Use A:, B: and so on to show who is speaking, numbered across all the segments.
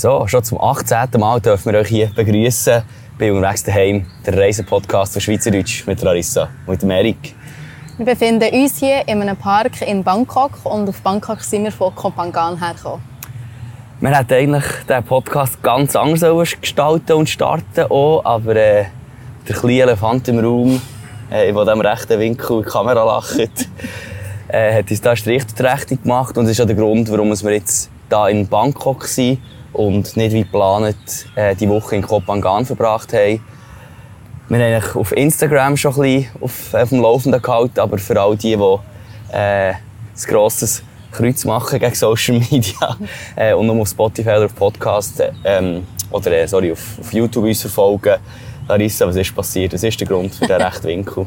A: So, schon zum 18. Mal dürfen wir euch hier begrüßen bei «Unterwegs daheim», der Reisepodcast von Schweizerdeutsch mit Larissa und mit Erik.
B: Wir befinden uns hier in einem Park in Bangkok und auf Bangkok sind wir von Koh Phangan hergekommen.
A: Wir hätten eigentlich den Podcast ganz anders gestalten und starten auch, aber äh, der kleine Elefant im Raum, äh, in diesem rechten Winkel die Kamera lacht, äh, hat uns da Strich durch gemacht und das ist auch der Grund, warum wir jetzt hier in Bangkok sind und nicht wie geplant äh, die Woche in Kopangan verbracht haben. Wir haben auf Instagram schon ein bisschen auf, auf dem Laufenden gehalten, aber für all die, die äh, ein grosses Kreuz machen gegen Social Media äh, und nur auf Spotify oder auf Podcast ähm, oder äh, sorry, auf, auf YouTube uns verfolgen. Larissa, was ist passiert? Was ist der Grund für den rechten Winkel?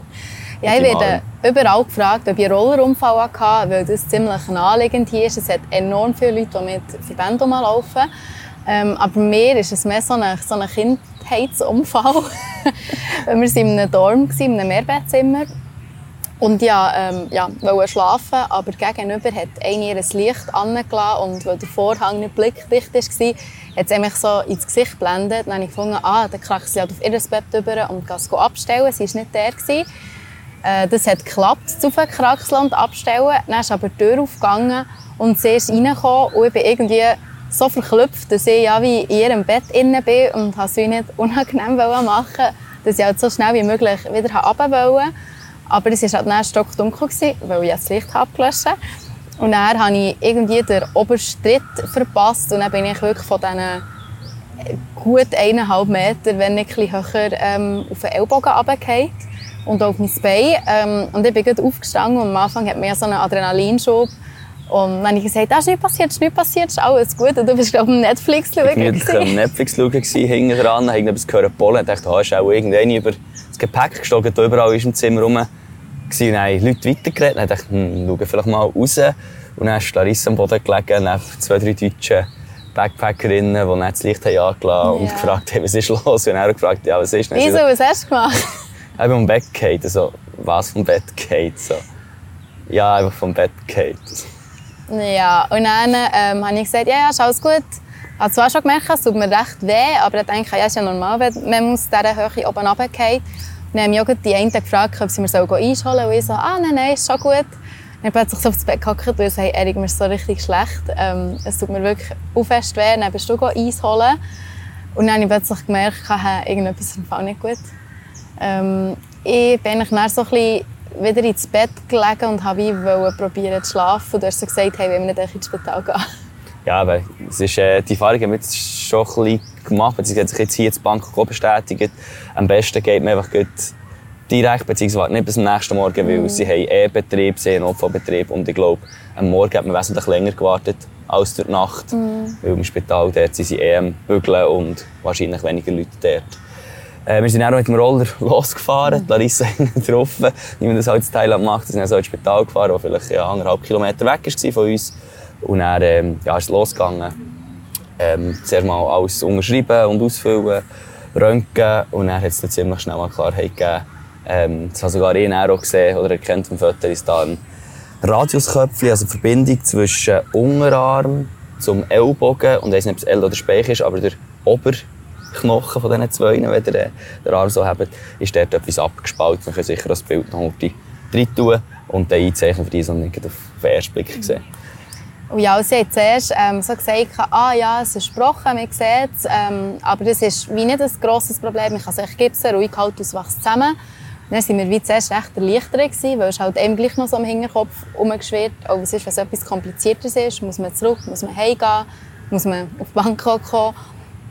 B: Ja, ich werde überall gefragt, ob ich einen Rollerunfall hatte, weil das ziemlich naheliegend hier ist. Es hat enorm viele Leute, die mit Verbänden laufen. Ähm, aber mir ist es mehr so ein, so ein Kindheitsunfall. wir waren in einem Dorm, in einem Mehrbettzimmer. Und ja, ähm, ja, wollte schlafen, aber gegenüber hat eine ihr Licht angelassen und weil der Vorhang nicht blickdicht war, hat sie mich so ins Gesicht geblendet. Dann habe ich gefunden, ah, dann krache sie halt auf ihr Bett rüber und gehe es abstellen. Sie war nicht der. Gewesen. Äh, das hat geklappt, zu kraxeln und abstellen. Dann ist aber die Tür aufgegangen und sie ist reingekommen und ich bin irgendwie so verklüpft, dass ich ja wie in ihrem Bett innen bin und es nicht unangenehm machen dass ich halt so schnell wie möglich wieder runter wollte. Aber es war halt dann stockdunkel, weil ich das Licht abgelöscht habe. Und dann habe ich irgendwie den obersten Tritt verpasst und dann bin ich wirklich von diesen gut eineinhalb Meter, wenn nicht ein bisschen höher, ähm, auf den Ellbogen runtergefallen und auf mein Bein. Ähm, und ich bin gerade aufgestanden und am Anfang hat mir so einen Adrenalinschub. Und dann habe ich gesagt, das ist nicht passiert, das ist nicht passiert, ist alles gut. Und du bist, glaube ich, Netflix schauen.
A: Ich war Netflix schauen, hinten dran, habe etwas gehört, Pollen. Ich dachte, oh, ist auch irgendwann über das Gepäck gestochen, da überall ist im Zimmer rum. Und dann haben Leute weitergeredet. Dann dachte ich, hm, schaue vielleicht mal raus. Und dann ist Larissa am Boden gelegen, neben zwei, drei deutschen Backpackerinnen, die nicht das Licht haben angelassen haben und gefragt haben, was ist los. Und er gefragt, ja, was ist
B: denn? Wieso, was hast du gemacht?
A: Ich bin vom Bett gefallen. Also, was vom Bett gefallen? So. Ja, einfach vom Bett gefallen.
B: Ja, und dann ähm, habe ich gesagt, ja, ja, ist alles gut. Ich habe zwar schon gemerkt, es tut mir recht weh, aber ich denke, ja, ist ja normal, wenn man aus dieser Höhe oben runterfallen Dann haben mich auch die einen gefragt, ob sie mir einschholen sollen. Und ich so, ah, nein, nein, ist schon gut. Dann habe ich plötzlich so aufs Bett gehackt und gesagt, hey, Erik, mir ist so richtig schlecht. Ähm, es tut mir wirklich fest weh. Dann bist du Eis. Und dann habe ich plötzlich gemerkt, hey, irgendetwas ist nicht gut. Ähm, ich bin dann so wieder ins Bett gelegen und wollte probieren zu schlafen. Und du hast so gesagt, hey, wollen wir nicht ins Spital gehen?
A: Ja, aber es ist, äh, die Erfahrung haben wir jetzt schon ein bisschen gemacht, beziehungsweise jetzt hier in Bangkok bestätigt. Am besten geht man einfach direkt, beziehungsweise nicht bis am nächsten Morgen, weil mm. sie haben E-Betrieb, sie haben Notfallbetrieb und ich glaube, am Morgen hat man wesentlich länger gewartet als durch die Nacht, mm. weil im Spital dort sind sie eh am Bügeln und wahrscheinlich weniger Leute dort. Äh, wir sind auch mit dem Roller losgefahren, mhm. Larissa drauf, wie man das halt in Thailand macht. Wir sind also ins Spital gefahren, das vielleicht ja, anderthalb Kilometer weg war von uns. Und dann ähm, ja, ist es losgegangen. Ähm, zuerst mal alles unterschreiben und ausfüllen, röntgen und dann hat es ziemlich schnell mal Klarheit gegeben. Ähm, das habe sogar ich auch gesehen oder erkennt vom Foto, ist da ein Radiusköpfchen, also Verbindung zwischen Unterarm zum Ellbogen und ich weiß nicht, ob es L oder Speich ist, aber der Ober Knochen von diesen zwei, wenn ihr den Arm so habt, ist dort etwas abgespalten. Man kann sicher das Bild noch rein tun und dann einzeichnen, für die, die nicht auf den ersten Blick sehen.
B: Und ja, sie hat zuerst ähm, so gesagt, ah ja, es ist gebrochen, man sieht es, ähm, aber das ist wie nicht ein grosses Problem. Ich kann sich gipsen, ruhig halten, es wächst zusammen. Und dann waren wir wie zuerst recht erleichtert, weil es halt eben gleich noch so im Hinterkopf herumgeschwirrt. Oh, was ist, wenn es etwas Kompliziertes ist? Muss man zurück, muss man heimgehen, muss man auf Bangkok kommen?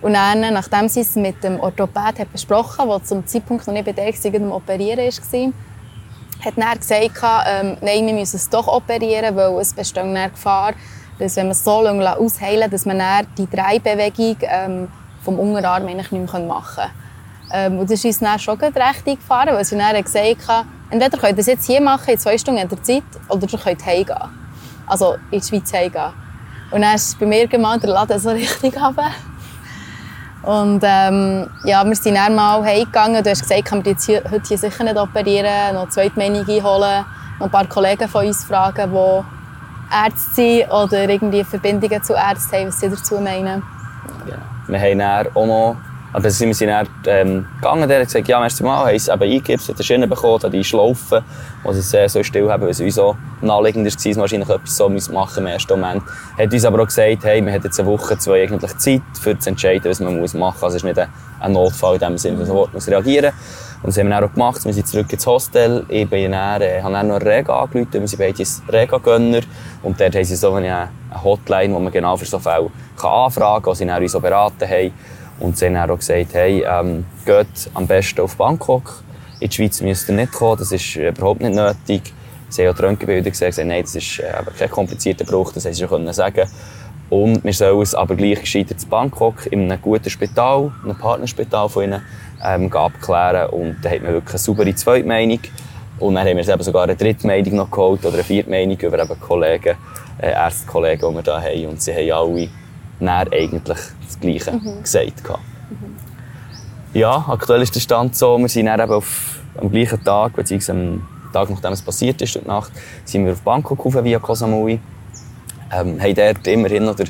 B: Und dann, nachdem sie es mit dem Orthopäd besprochen hat, der zum Zeitpunkt noch nicht bei der Operieren war, hat er gesagt, ähm, nein, wir müssen es doch operieren, weil es besteht eine Gefahr, dass wenn man es so lange ausheilen dass man dann die Dreibewegung ähm, vom Unterarm nicht mehr machen kann. Ähm, und das ist uns dann schon recht eingefahren, weil sie dann gesagt hat, entweder könnt ihr es jetzt hier machen, in zwei Stunden der Zeit, oder ihr könnt heimgehen. Also in die Schweiz heimgehen. Und dann ist bei mir gemalt der Laden so richtig runter. Und ähm, ja, wir sind dann mal heimgegangen. Du hast gesagt, kann man jetzt hier, heute hier sicher nicht operieren, noch eine zweite Meinung einholen, noch ein paar Kollegen von uns fragen, die Ärzte sind oder irgendwie Verbindungen zu Ärzten haben, was sie dazu meinen.
A: Ja. Wir haben dann auch noch aber dann sind dann ähm, gegangen, der hat gesagt, ja, merci mal, haben es eben eingegeben, hat eine Schiene bekommen, die Schlaufen, die sie sehr so still haben, weil es sowieso naheliegend war, dass wahrscheinlich etwas so machen im ersten Moment. Hat uns aber auch gesagt, hey, wir haben jetzt eine Woche, zwei eigentlich Zeit, für zu entscheiden, was man machen muss. Also es ist nicht ein Notfall in dem Sinne, dass man sofort muss. Und das haben wir dann auch gemacht. Wir sind zurück ins Hostel. Ich bin dann, äh, habe dann noch Rega angerufen, wir sind beide Rega-Gönner. Und dort haben sie so eine, Hotline, wo man genau für so Fälle kann anfragen kann, wo sie dann uns so beraten haben. Und sie haben auch gesagt, hey, ähm, geht am besten auf Bangkok. In die Schweiz müsst ihr nicht kommen, das ist überhaupt nicht nötig. Sie haben auch die Röntgenbilder gesehen, gesagt, nein, das ist äh, kein komplizierter Bruch, das haben sie schon sagen Und wir sollen es aber gleich gescheiter zu Bangkok in einem guten Spital, einem Partnerspital von ihnen, ähm, abklären. Und da hat man wirklich eine saubere Zweitmeinung. Und dann haben wir eben sogar eine dritte Meinung noch geholt, oder eine vierte Meinung über eben Kollegen, äh, Ärztekollegen, die wir hier haben. Und sie haben alle dann eigentlich das Gleiche mhm. gesagt. Mhm. Ja, aktuell ist der Stand so, wir sind dann eben auf, am gleichen Tag, beziehungsweise am Tag, nachdem es passiert ist, Nacht, sind wir auf Bangkok rauf, via Koh Samui. Ähm, haben dort immerhin noch den,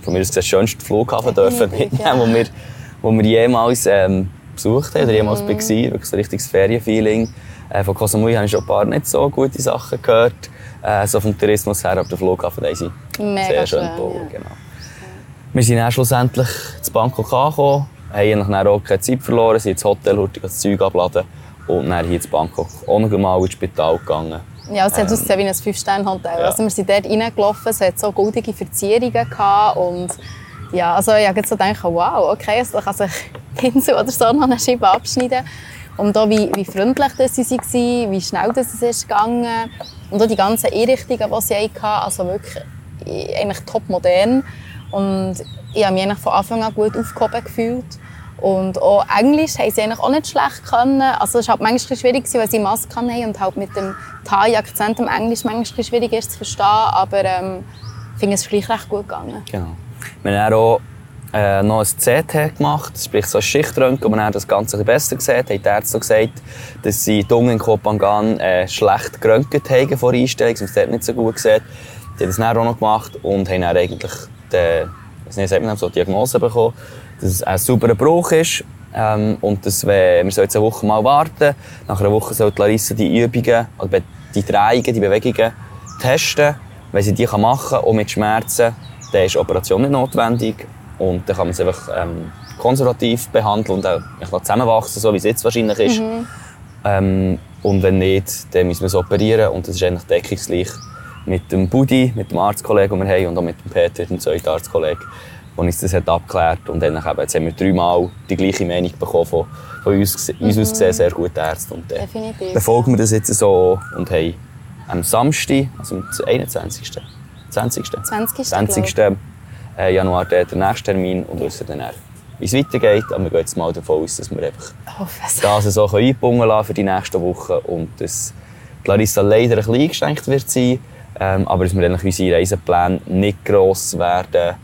A: von mir aus den schönsten Flughafen dürfen mitnehmen, ja. wo, wir, wo wir jemals ähm, besucht haben, oder jemals mhm. waren. Wirklich so ein richtiges Ferienfeeling. Äh, von Koh Samui habe ich schon ein paar nicht so gute Sachen gehört. Äh, so vom Tourismus her, aber der Flughafen, der ist sehr schön gebaut. Ja. Genau. Wir sind dann schlussendlich zu Bangkok angekommen, haben dann auch keine Zeit verloren, sind ins Hotel, hurtig das Zeug abladen und dann hier in Bangkok auch noch einmal ins Spital gegangen.
B: Ja, es hat ähm, ausgesehen wie ein Fünf-Sterne-Hotel. Ja. Also wir sind dort reingelaufen, es hat so goldige Verzierungen gehabt und ja, also ich habe so gedacht, wow, okay, also kann sich Pinsel oder so noch eine Scheibe abschneiden. Und auch wie, wie freundlich das sie waren, wie schnell das ist gegangen und auch die ganzen Einrichtungen, die sie hatten, also wirklich eigentlich top modern. Und ich habe mich eigentlich von Anfang an gut aufgehoben gefühlt. Und auch Englisch haben sie eigentlich auch nicht schlecht können. Also es war halt manchmal schwierig, weil sie Maske haben und halt mit dem Thai-Akzent im Englisch manchmal schwierig ist zu verstehen. Aber ähm, ich finde es gleich recht gut gegangen.
A: Genau. Wir haben auch äh, noch ein CT gemacht, sprich so ein Schichtröntgen, wo man das Ganze besser sieht. Haben die Ärzte gesagt, dass sie die Unge in Kopangan äh, schlecht geröntgt haben vor Einstellung, es dort nicht so gut sieht. Die haben das dann auch noch gemacht und haben dann eigentlich die, nicht, sagt man so, Diagnose bekommen, dass es ein sauberer Bruch ist. Ähm, und dass wir, wir jetzt eine Woche mal warten. Nach einer Woche soll Larissa die Übungen, also die Drehungen, die Bewegungen testen. Wenn sie die machen kann, auch mit Schmerzen, dann ist die Operation nicht notwendig. Und dann kann man es einfach ähm, konservativ behandeln und auch zusammenwachsen, so wie es jetzt wahrscheinlich ist. Mhm. Ähm, und wenn nicht, dann müssen wir es operieren. Und das ist eigentlich deckungsgleich mit dem Budi, mit dem Arztkollegen, den wir haben, und auch mit dem Peter, dem zweiten Arztkollegen, der uns das hat abgeklärt Und dann eben, jetzt haben wir dreimal die gleiche Meinung bekommen von, von uns, uns mhm. aus gesehen, sehr gute Ärzte. Und äh, befolgen wir das jetzt so und haben am Samstag, also am 21. 20.
B: 20.
A: 20. Äh, Januar der nächste Termin und wissen dann, wie es weitergeht. Aber wir gehen jetzt mal davon aus, dass wir einfach das so einbauen lassen für die nächsten Wochen und dass Larissa leider ein bisschen eingeschränkt wird sein ähm, aber dass wir dann unsere Reisepläne nicht gross werden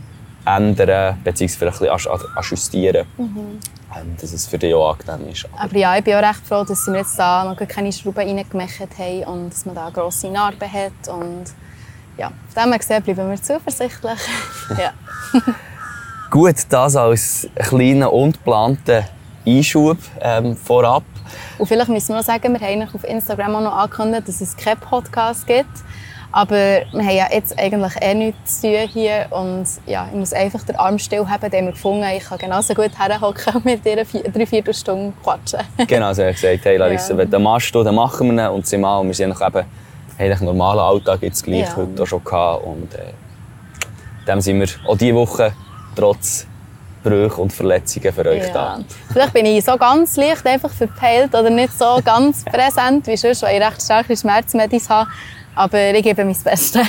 A: ändern bzw. vielleicht ein bisschen adjustieren. Mhm. Ähm, dass es für dich auch angenehm ist.
B: Aber, aber ja, ich bin auch recht froh, dass wir jetzt da noch keine Schrauben reingemacht haben und dass man da grosse Narbe hat. Und ja, von dem her gesehen bleiben wir zuversichtlich. ja.
A: Gut, das als kleiner und geplanter Einschub ähm, vorab.
B: Und vielleicht müssen wir noch sagen, wir haben auf Instagram auch noch angekündigt, dass es keinen Podcast gibt. Aber wir haben ja jetzt eigentlich eh nichts zu tun hier und ja, ich muss einfach den Arm still haben, den wir gefunden Ich kann genauso gut herhocken und mit dir drei, vier Stunden quatschen.
A: genau, so habe ich gesagt, hey Larissa, ja. wenn du machst, dann machen wir ihn und sind mal, wir sind noch eben, eigentlich normalen Alltag jetzt gleich ja. heute auch schon gehabt und äh, dem sind wir auch diese Woche trotz Brüche und Verletzungen für euch ja. da.
B: Vielleicht bin ich so ganz leicht einfach verpeilt oder nicht so ganz präsent wie sonst, weil ich recht starke Schmerzmedis habe. Aber ich gebe mein Bestes.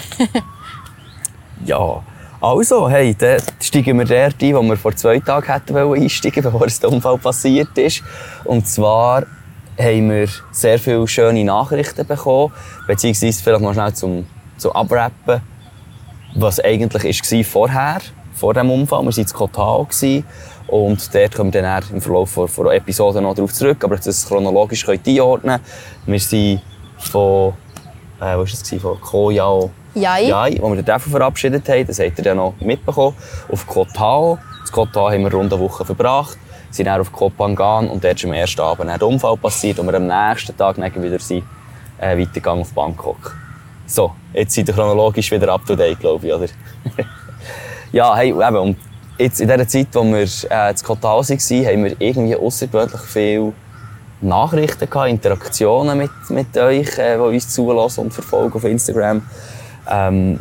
A: ja, also, hey, dann steigen wir dort ein, wo wir vor zwei Tagen hätten einsteigen bevor der Unfall passiert ist. Und zwar haben wir sehr viele schöne Nachrichten bekommen, beziehungsweise vielleicht noch schnell zum, zum Abrappen, was eigentlich war vorher, vor dem Unfall. Wir waren in Kotal Und dort kommen wir dann im Verlauf der Episode noch darauf zurück, aber das chronologisch könnt einordnen. Wir sind von, äh, was war das, von Koyao
B: Jai.
A: Jai, wo wir den Teufel verabschiedet haben. Das habt ihr dann noch mitbekommen. Auf Kotao. Das Kotao haben wir rund eine Woche verbracht. Wir sind dann auf Kopangan und dort ist am ersten Abend der Unfall passiert und wir am nächsten Tag wieder sind, äh, weitergegangen auf Bangkok. So, jetzt sind wir chronologisch wieder up to date, glaube ich, oder? ja, hey, eben, und jetzt in dieser Zeit, wo wir äh, in Kotao waren, haben wir irgendwie außergewöhnlich viele Nachrichten gehabt, Interaktionen mit, mit euch, äh, die uns zulassen und verfolgen auf Instagram. Ähm,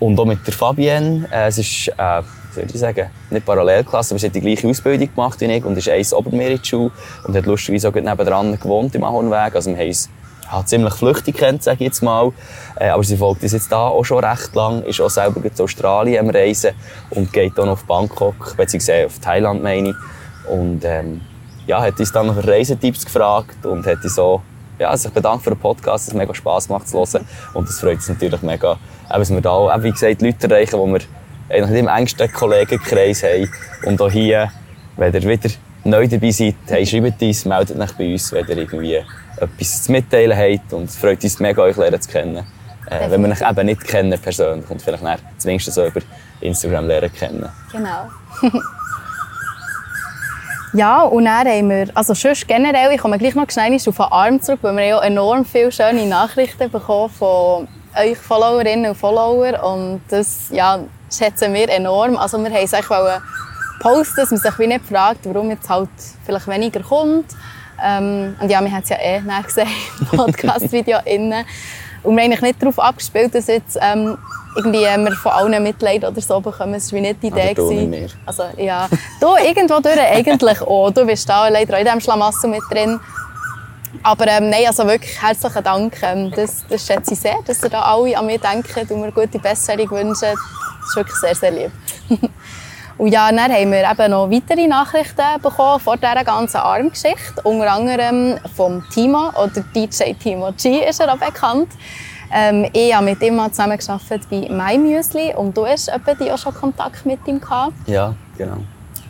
A: und auch mit der Fabienne. Äh, es ist, äh, würde ich sagen, nicht Parallelklasse, aber sie hat die gleiche Ausbildung gemacht wie ich und ist eins Obermeritschule und hat lustigerweise auch nebenan gewohnt im Ahornweg. Also wir haben uns ja, ziemlich flüchtig kennt, sage ich jetzt mal. Äh, aber sie folgt uns jetzt da auch schon recht lang, ist auch selber in Australien am Reisen und geht dann auf Bangkok, beziehungsweise auf Thailand meine ich. Und ähm, ja, hat uns dann nach Reisetipps gefragt und hat uns so ja, sich bedankt für den Podcast, es hat mega Spass gemacht zu hören. Und es freut uns natürlich mega, dass wir da auch, wie gesagt, Leute erreichen, die wir nicht im engsten Kollegenkreis haben. Und auch hier, wenn ihr wieder neu dabei seid, hey, schreibt uns, meldet euch bei uns, wenn ihr irgendwie etwas zu mitteilen habt. Und es freut uns mega, euch lernen zu kennen. Äh, wenn wir euch eben nicht kennen persönlich und vielleicht zumindest so über Instagram lernen kennen.
B: Genau. Ja, und dann haben wir, also sonst generell, ich komme gleich noch schnell auf den Arm zurück, weil wir ja enorm viele schöne Nachrichten bekommen von euch Followerinnen und Followern und das ja, schätzen wir enorm. Also wir wollten es eigentlich posten, dass man sich wie nicht fragt, warum jetzt halt vielleicht weniger kommt. Ähm, und ja, wir haben es ja eh gesehen im Podcast-Video innen. Und wir haben eigentlich nicht darauf abgespielt, dass jetzt ähm, irgendwie wir von allen Mitleid oder so bekommen. Das war nicht die Idee.
A: Aber du nicht
B: Also, ja. Du, irgendwo durch eigentlich auch. Du bist da leider auch in diesem Schlamassel mit drin. Aber ähm, nein, also wirklich herzlichen Dank. Ähm, das, das schätze ich sehr, dass ihr da alle an mich denkt und mir gute Besserung wünscht. Das ist wirklich sehr, sehr lieb. und ja, dann haben wir eben noch weitere Nachrichten bekommen vor dieser ganzen Armgeschichte. Unter anderem vom Timo oder DJ Timo G ist er auch bekannt. Ähm, ich habe mit ihm zusammengearbeitet bei My Müsli und du hast auch schon Kontakt mit ihm gehabt.
A: Ja, genau.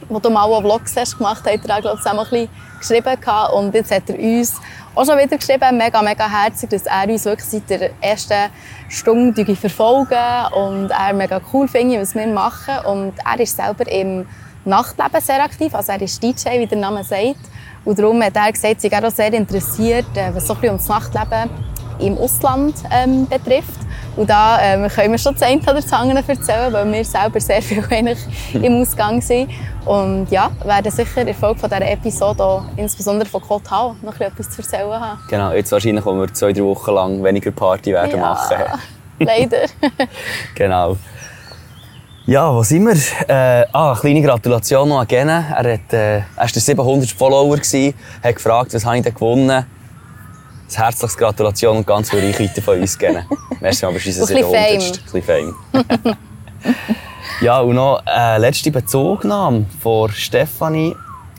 B: Wo du mal einen Vlog hast gemacht hast, hat er glaube ich, ein bisschen geschrieben gehabt. und jetzt hat er uns auch schon wieder geschrieben, mega, mega herzig, dass er uns wirklich seit der ersten Stunde verfolgen und er mega cool findet, was wir machen und er ist selber im Nachtleben sehr aktiv, also er ist DJ, wie der Name sagt und darum hat er gesagt, sich auch sehr interessiert, äh, was so ein bisschen ums Nachtleben im Ausland ähm, betrifft. Und da ähm, können wir schon das eine oder das andere erzählen, weil wir selber sehr viel im Ausgang sind. Und ja, werden sicher in Folge von dieser Episode auch, insbesondere von Hall, noch etwas zu erzählen haben.
A: Genau, jetzt wahrscheinlich, wo wir zwei, drei Wochen lang weniger Party werden
B: ja,
A: machen.
B: leider.
A: genau. Ja, wo sind wir? Äh, ah, kleine Gratulation noch an Gene. Er, hat, äh, er war der 700 Follower, gewesen, hat gefragt, was habe ich denn gewonnen ein herzliches Gratulation und ganz viel Reichweite von uns geben. Merci du unser 700. Ein bisschen Fame. ja, und noch eine letzte Bezugnahme von Stefanie.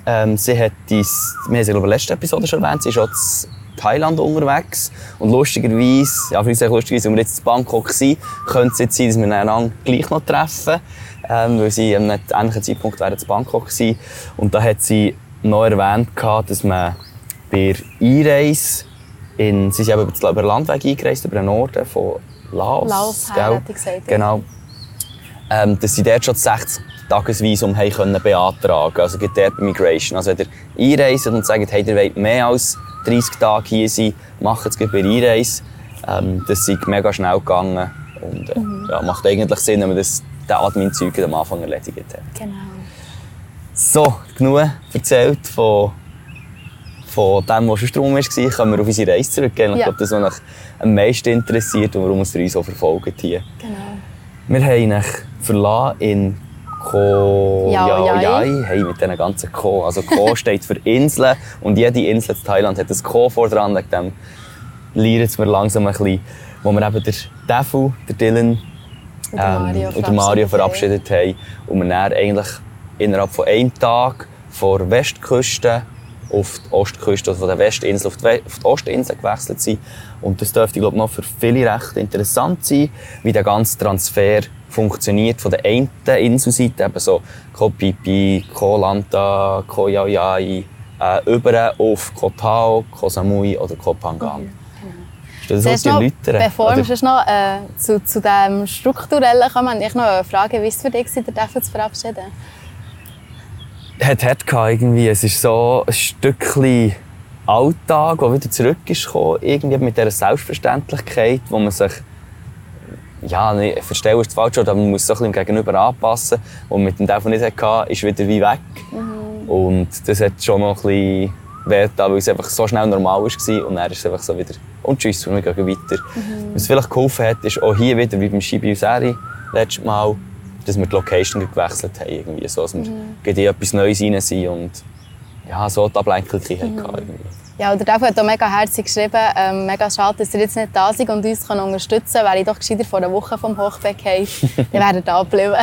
A: Ähm, sie hat dies, wir haben sie in der letzten Episode schon erwähnt, sie ist auch in Thailand unterwegs. Und lustigerweise, ja, für uns lustigerweise, wenn wir jetzt in Bangkok sind, könnte es jetzt sein, dass wir einander gleich noch treffen. Ähm, weil sie einem ähnlichen Zeitpunkt in Bangkok waren. Und da hat sie noch erwähnt, dass man bei Einreise in, sie sind über den Landweg eingereist, über den Norden von Laos.
B: Laos, her, hätte ich gesagt.
A: Genau. Ähm, dass sie dort schon 60 Tagesvisum haben können beantragen Also geht dort Migration. Also wenn ihr einreist und sagt, hey, ihr wollt mehr als 30 Tage hier sein, macht es bei Einreise. Ähm, das ist mega schnell gegangen. Und äh, mhm. ja, macht eigentlich Sinn, wenn man das, den Admin-Zeug am Anfang erledigt hat.
B: Genau.
A: So, genug erzählt von von dem, was schon rum war, können wir auf unsere Reise zurückgehen. Ja. Ich glaube, das, was mich am meisten interessiert und warum es uns so verfolgt hier.
B: Genau.
A: Wir haben ihn verlassen in Ko
B: Yao
A: Yai. Hey, mit diesen ganzen Ko. Also Ko steht für Inseln und jede Insel in Thailand hat ein Ko vor dran. Wegen dem lernen wir langsam ein bisschen, wo wir eben der Defu, der Dylan
B: und der Mario,
A: ähm, und Mario verabschiedet haben. Und wir dann eigentlich innerhalb von einem Tag vor Westküste auf die Ostküste, also von der Westinsel auf die, auf die Ostinsel gewechselt sind. Und das dürfte, glaube ich, noch für viele recht interessant sein, wie der ganze Transfer funktioniert von der einen Inselseite, eben so Koh Phi, Koh Lanta, Koh Yao Yai, äh, über auf Koh Tao, Koh Samui oder Koh
B: noch,
A: Leute?
B: bevor wir sonst noch äh, zu, zu dem Strukturellen kommen, ich noch fragen, wie es für dich war, verabschieden?
A: Hat gehabt, irgendwie. Es ist so ein Stückchen Alltag, der wieder zurück ist gekommen, irgendwie mit dieser Selbstverständlichkeit, wo man sich ja, nicht, verstehen ist das falsch, aber man muss sich so ein bisschen Gegenüber anpassen. Und mit dem Teufel nicht hatte, ist wieder wie weg. Und das hat schon noch ein bisschen getan, weil es einfach so schnell normal war. Und dann ist es einfach so wieder, und tschüss, und wir gehen weiter. Was vielleicht geholfen hat, ist auch hier wieder, wie beim Shibi Useri letztes Mal, dass wir die Location gewechselt haben. Irgendwie. So, dass wir
B: Mhm.
A: in etwas Neues rein sind und ja, so die Ablenkung mhm. hatten.
B: Ja, und der Däffel hat auch mega herzlich geschrieben, ähm, mega schade, dass er jetzt nicht da ist und uns kann unterstützen kann. Wäre ich doch gescheiter vor einer Woche vom Hochbeck heim, dann wäre er da geblieben.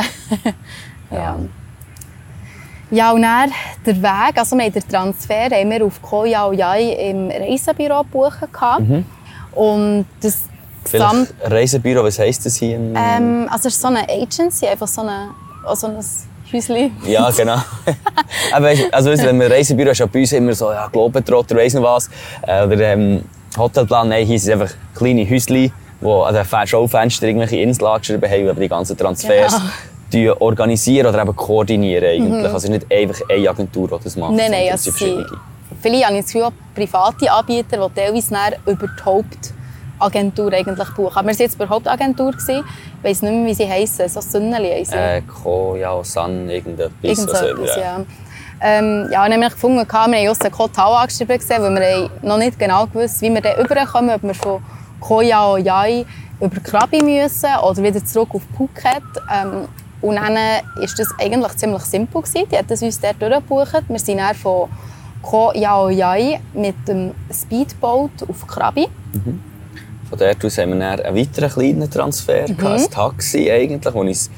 B: ja. Ja, und dann der Weg, also wir haben den Transfer haben wir auf Koh Yao Yai im Reisebüro gebucht.
A: Mhm.
B: Und das
A: Vielleicht Reisebüro, was heisst das hier?
B: Ähm, also es ist so eine Agency, einfach so, eine, also ein Häuschen.
A: Ja, genau. Aber also weisst, wenn wir Reisebüro ist bei uns immer so, ja, Globetrotter, weiss nicht was. Äh, Oder ähm, Hotelplan, nein, hier sind einfach kleine Häuschen, wo an den Fe- Schaufenstern irgendwelche Inseln angeschrieben haben, aber die ganzen Transfers die organisieren oder eben koordinieren eigentlich. Also es ist nicht einfach eine Agentur, die das macht.
B: Mhm. Nein, nein, also sie, viele habe ich das Gefühl, auch private Anbieter, die teilweise über die Hauptagentur eigentlich buchen. Aber wir waren jetzt bei der Hauptagentur. gewesen. Ich weiss nicht mehr, wie sie heissen. So Sünneli.
A: Äh, Ko, ja, San, irgendetwas.
B: Irgend so
A: also,
B: etwas, ja. Ähm, ja, dann haben wir gefunden, wir haben uns Koh Tao angeschrieben, gesehen, weil wir noch nicht genau gewusst, wie wir dann rüberkommen, ob wir von Koh Yao Yai über Krabi müssen oder wieder zurück auf Phuket. Ähm, und dann war das eigentlich ziemlich simpel. Gewesen. Die hatten uns dort durchgebucht. Wir sind dann von Koh Yao Yai mit dem Speedboat auf Krabi.
A: Von dort aus haben wir dann einen weiteren kleinen Transfer,
B: Mhm.
A: ein Taxi eigentlich, das uns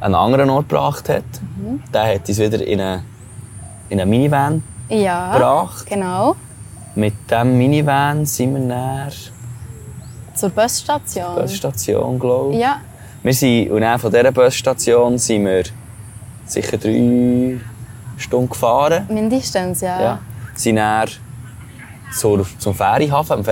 A: an einen anderen Ort gebracht hat.
B: Mhm.
A: Der hat uns wieder in eine, in eine Minivan
B: Ja,
A: gebracht.
B: genau.
A: Mit diesem Minivan sind wir dann
B: Zur Busstation.
A: Busstation, glaube ich.
B: Ja,
A: Wir sind, und dann von dieser Busstation sind wir sicher drei Stunden gefahren.
B: mindestens, ja.
A: Ja. Sind dann zur, zum Ferienhafen am
B: Mhm.